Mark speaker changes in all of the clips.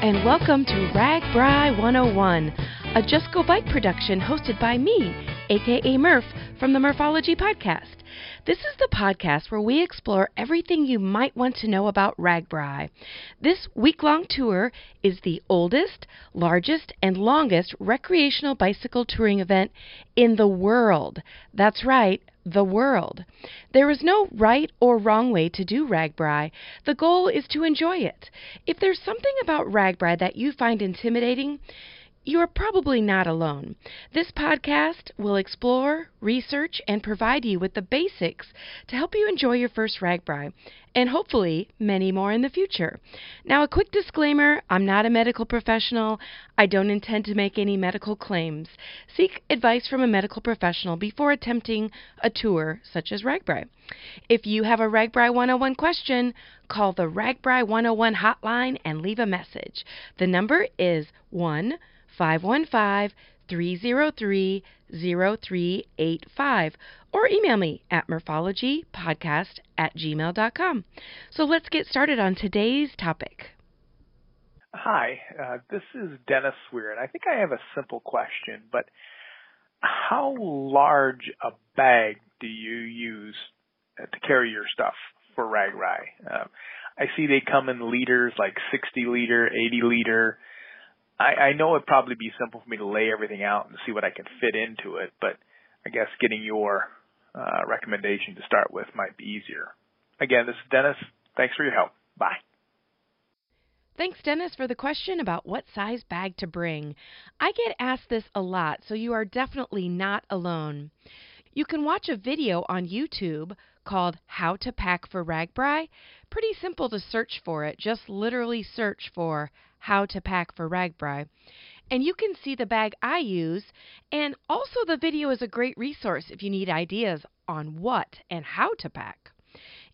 Speaker 1: and welcome to Rag RAGBRAI 101, a Just Go Bike production hosted by me, aka Murph, from the Murphology Podcast. This is the podcast where we explore everything you might want to know about RAGBRAI. This week long tour is the oldest, largest, and longest recreational bicycle touring event in the world. That's right, the world. There is no right or wrong way to do RAGBRAI. The goal is to enjoy it. If there's something about RAGBRAI that you find intimidating, you are probably not alone. This podcast will explore, research, and provide you with the basics to help you enjoy your first RAGBRAI, and hopefully many more in the future. Now, a quick disclaimer I'm not a medical professional. I don't intend to make any medical claims. Seek advice from a medical professional before attempting a tour such as RAGBRAI. If you have a RAGBRAI 101 question, call the RAGBRAI 101 hotline and leave a message. The number is 1 515 303 0385 or email me at murphologypodcast at gmail.com. So let's get started on today's topic.
Speaker 2: Hi, uh, this is Dennis Weir, and I think I have a simple question, but how large a bag do you use to carry your stuff for RAGBRAI? Uh, I see they come in liters like 60 liter, 80 liter. I, I know it'd probably be simple for me to lay everything out and see what I can fit into it, but I guess getting your uh, recommendation to start with might be easier. Again, this is Dennis. Thanks for your help. Bye.
Speaker 1: Thanks, Dennis, for the question about what size bag to bring. I get asked this a lot, so you are definitely not alone. You can watch a video on YouTube called How to Pack for RAGBRAI. Pretty simple to search for it. Just literally search for How to Pack for RAGBRAI. And you can see the bag I use, and also the video is a great resource if you need ideas on what and how to pack.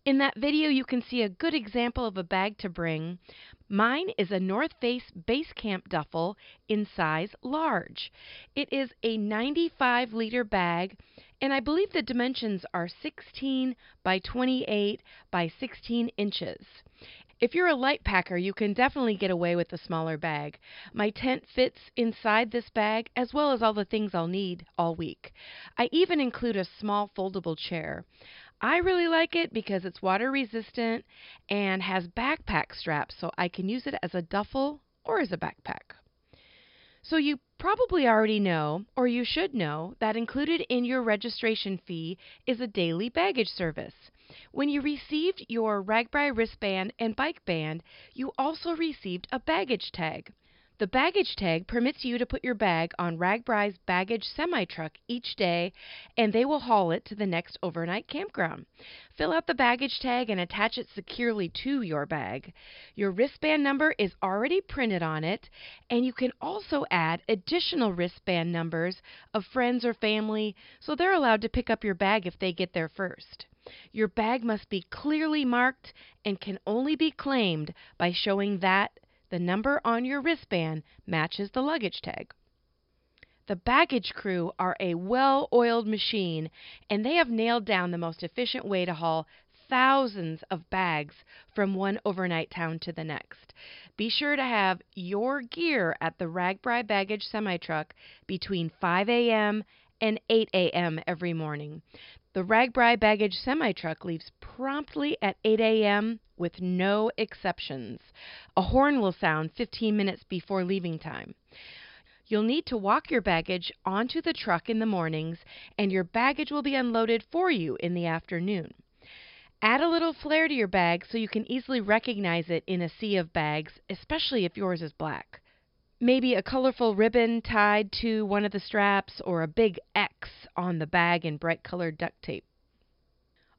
Speaker 1: In that video, you can see a good example of a bag to bring. Mine is a North Face Base Camp duffel in size large. It is a 95 liter bag, and I believe the dimensions are 16 by 28 by 16 inches. If you're a light packer, you can definitely get away with a smaller bag. My tent fits inside this bag as well as all the things I'll need all week. I even include a small foldable chair. I really like it because it's water resistant and has backpack straps so I can use it as a duffel or as a backpack. So you probably already know, or you should know, that included in your registration fee is a daily baggage service. When you received your RAGBRAI wristband and bike band, you also received a baggage tag. The baggage tag permits you to put your bag on RAGBRAI's baggage semi truck each day, and they will haul it to the next overnight campground. Fill out the baggage tag and attach it securely to your bag. Your wristband number is already printed on it, and you can also add additional wristband numbers of friends or family so they're allowed to pick up your bag if they get there first. Your bag must be clearly marked and can only be claimed by showing that the number on your wristband matches the luggage tag. The baggage crew are a well oiled machine, and they have nailed down the most efficient way to haul thousands of bags from one overnight town to the next. Be sure to have your gear at the RAGBRAI baggage semi truck between 5 a.m. and 8 a.m. every morning. The RAGBRAI baggage semi truck leaves promptly at 8 a.m. with no exceptions. A horn will sound 15 minutes before leaving time. You'll need to walk your baggage onto the truck in the mornings, and your baggage will be unloaded for you in the afternoon. Add a little flair to your bag so you can easily recognize it in a sea of bags, especially if yours is black maybe a colorful ribbon tied to one of the straps or a big X on the bag in bright colored duct tape.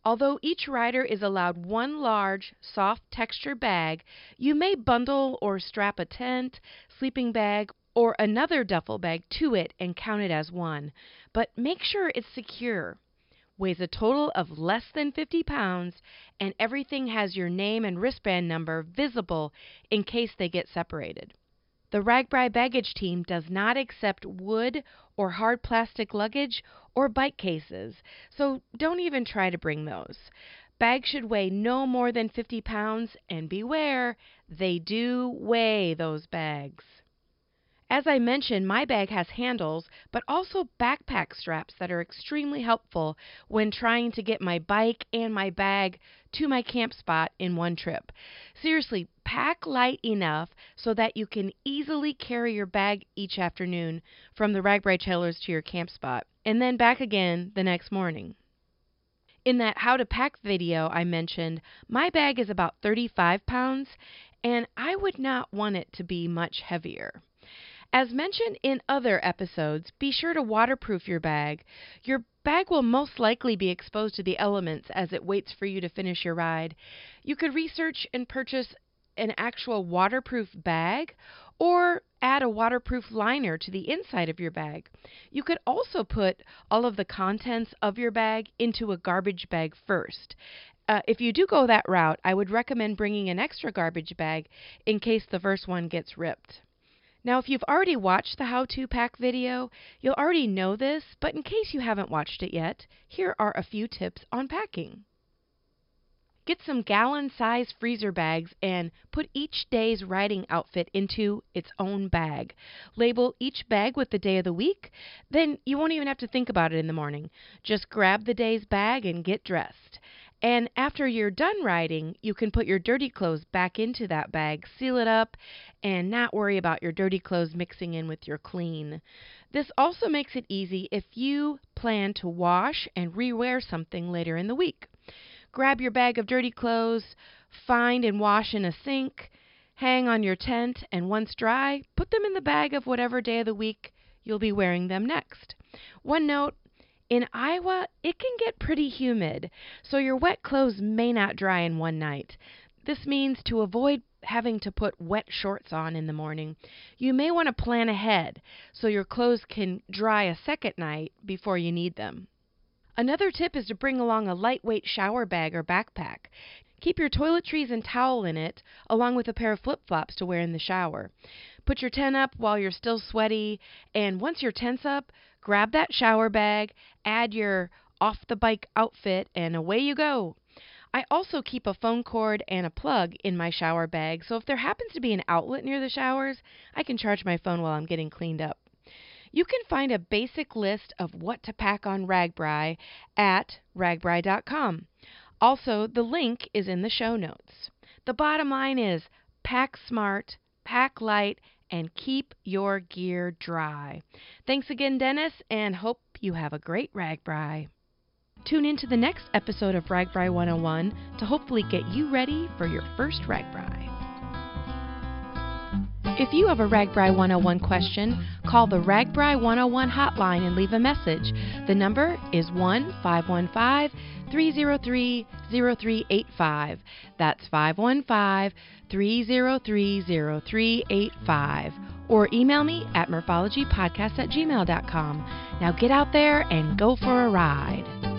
Speaker 1: Although each rider is allowed one large, soft texture bag, you may bundle or strap a tent, sleeping bag, or another duffel bag to it and count it as one. But make sure it's secure. Weighs a total of less than 50 pounds, and everything has your name and wristband number visible in case they get separated. The RAGBRAI baggage team does not accept wood or hard plastic luggage or bike cases, so don't even try to bring those. Bags should weigh no more than 50 pounds, and beware, they do weigh those bags. As I mentioned, my bag has handles, but also backpack straps that are extremely helpful when trying to get my bike and my bag to my camp spot in one trip. Seriously, pack light enough so that you can easily carry your bag each afternoon from the RAGBRAI trailers to your camp spot, and then back again the next morning. In that how to pack video I mentioned, my bag is about 35 pounds, and I would not want it to be much heavier. As mentioned in other episodes, be sure to waterproof your bag. Your bag will most likely be exposed to the elements as it waits for you to finish your ride. You could research and purchase an actual waterproof bag or add a waterproof liner to the inside of your bag. You could also put all of the contents of your bag into a garbage bag first. Uh, if you do go that route, I would recommend bringing an extra garbage bag in case the first one gets ripped. Now, if you've already watched the how to pack video, you'll already know this, but in case you haven't watched it yet, here are a few tips on packing. Get some gallon size freezer bags and put each day's riding outfit into its own bag. Label each bag with the day of the week, then you won't even have to think about it in the morning. Just grab the day's bag and get dressed. And after you're done riding, you can put your dirty clothes back into that bag, seal it up, and not worry about your dirty clothes mixing in with your clean. This also makes it easy if you plan to wash and rewear something later in the week. Grab your bag of dirty clothes, find and wash in a sink, hang on your tent, and once dry, put them in the bag of whatever day of the week you'll be wearing them next. One note in Iowa, it can get pretty humid, so your wet clothes may not dry in one night. This means to avoid having to put wet shorts on in the morning, you may want to plan ahead so your clothes can dry a second night before you need them. Another tip is to bring along a lightweight shower bag or backpack. Keep your toiletries and towel in it, along with a pair of flip flops to wear in the shower. Put your tent up while you're still sweaty, and once your tent's up, grab that shower bag, add your off the bike outfit, and away you go. I also keep a phone cord and a plug in my shower bag, so if there happens to be an outlet near the showers, I can charge my phone while I'm getting cleaned up. You can find a basic list of what to pack on RAGBRAI at ragbrai.com. Also, the link is in the show notes. The bottom line is pack smart, pack light, and keep your gear dry. Thanks again, Dennis, and hope you have a great RAGBRAI. Tune in to the next episode of RAGBRAI 101 to hopefully get you ready for your first RAGBRAI. If you have a RAGBRAI 101 question, call the RAGBRAI 101 hotline and leave a message. The number is 1 515 303 0385. That's 515 303 0385. Or email me at murphologypodcast at gmail.com. Now get out there and go for a ride.